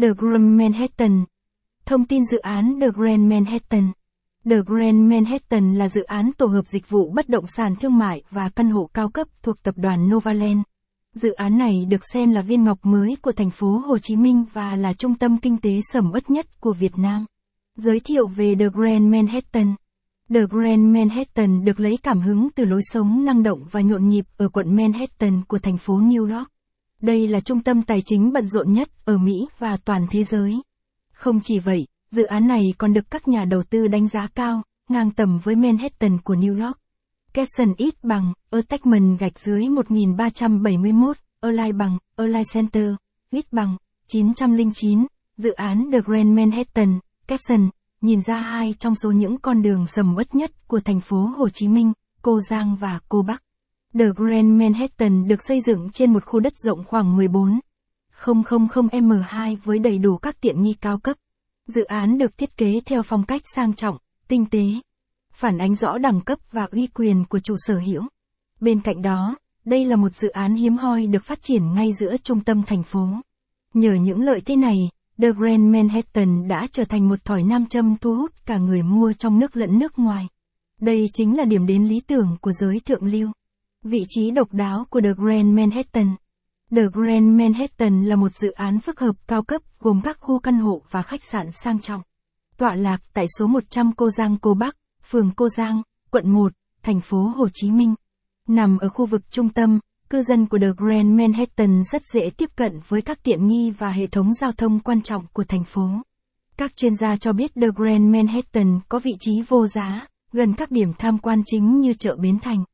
The Grand Manhattan. Thông tin dự án The Grand Manhattan. The Grand Manhattan là dự án tổ hợp dịch vụ bất động sản thương mại và căn hộ cao cấp thuộc tập đoàn Novaland. Dự án này được xem là viên ngọc mới của thành phố Hồ Chí Minh và là trung tâm kinh tế sầm uất nhất của Việt Nam. Giới thiệu về The Grand Manhattan. The Grand Manhattan được lấy cảm hứng từ lối sống năng động và nhộn nhịp ở quận Manhattan của thành phố New York. Đây là trung tâm tài chính bận rộn nhất ở Mỹ và toàn thế giới. Không chỉ vậy, dự án này còn được các nhà đầu tư đánh giá cao, ngang tầm với Manhattan của New York. Capson ít bằng, Attachment gạch dưới 1371, Align bằng, Align Center, ít bằng, 909, dự án The Grand Manhattan, Capson, nhìn ra hai trong số những con đường sầm uất nhất của thành phố Hồ Chí Minh, Cô Giang và Cô Bắc. The Grand Manhattan được xây dựng trên một khu đất rộng khoảng 14 000m2 với đầy đủ các tiện nghi cao cấp. Dự án được thiết kế theo phong cách sang trọng, tinh tế, phản ánh rõ đẳng cấp và uy quyền của chủ sở hữu. Bên cạnh đó, đây là một dự án hiếm hoi được phát triển ngay giữa trung tâm thành phố. Nhờ những lợi thế này, The Grand Manhattan đã trở thành một thỏi nam châm thu hút cả người mua trong nước lẫn nước ngoài. Đây chính là điểm đến lý tưởng của giới thượng lưu. Vị trí độc đáo của The Grand Manhattan The Grand Manhattan là một dự án phức hợp cao cấp gồm các khu căn hộ và khách sạn sang trọng. Tọa lạc tại số 100 Cô Giang Cô Bắc, phường Cô Giang, quận 1, thành phố Hồ Chí Minh. Nằm ở khu vực trung tâm, cư dân của The Grand Manhattan rất dễ tiếp cận với các tiện nghi và hệ thống giao thông quan trọng của thành phố. Các chuyên gia cho biết The Grand Manhattan có vị trí vô giá, gần các điểm tham quan chính như chợ Bến Thành,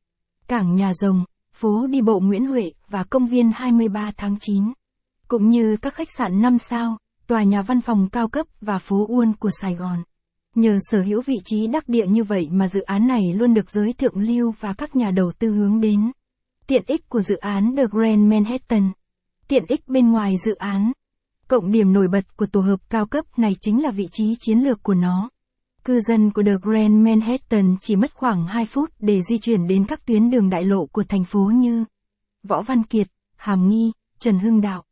cảng Nhà Rồng, phố đi bộ Nguyễn Huệ và công viên 23 tháng 9. Cũng như các khách sạn 5 sao, tòa nhà văn phòng cao cấp và phố Uôn của Sài Gòn. Nhờ sở hữu vị trí đắc địa như vậy mà dự án này luôn được giới thượng lưu và các nhà đầu tư hướng đến. Tiện ích của dự án The Grand Manhattan. Tiện ích bên ngoài dự án. Cộng điểm nổi bật của tổ hợp cao cấp này chính là vị trí chiến lược của nó. Cư dân của The Grand Manhattan chỉ mất khoảng 2 phút để di chuyển đến các tuyến đường đại lộ của thành phố như Võ Văn Kiệt, Hàm Nghi, Trần Hưng Đạo.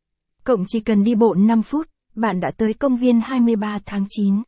Cộng chỉ cần đi bộ 5 phút, bạn đã tới công viên 23 tháng 9.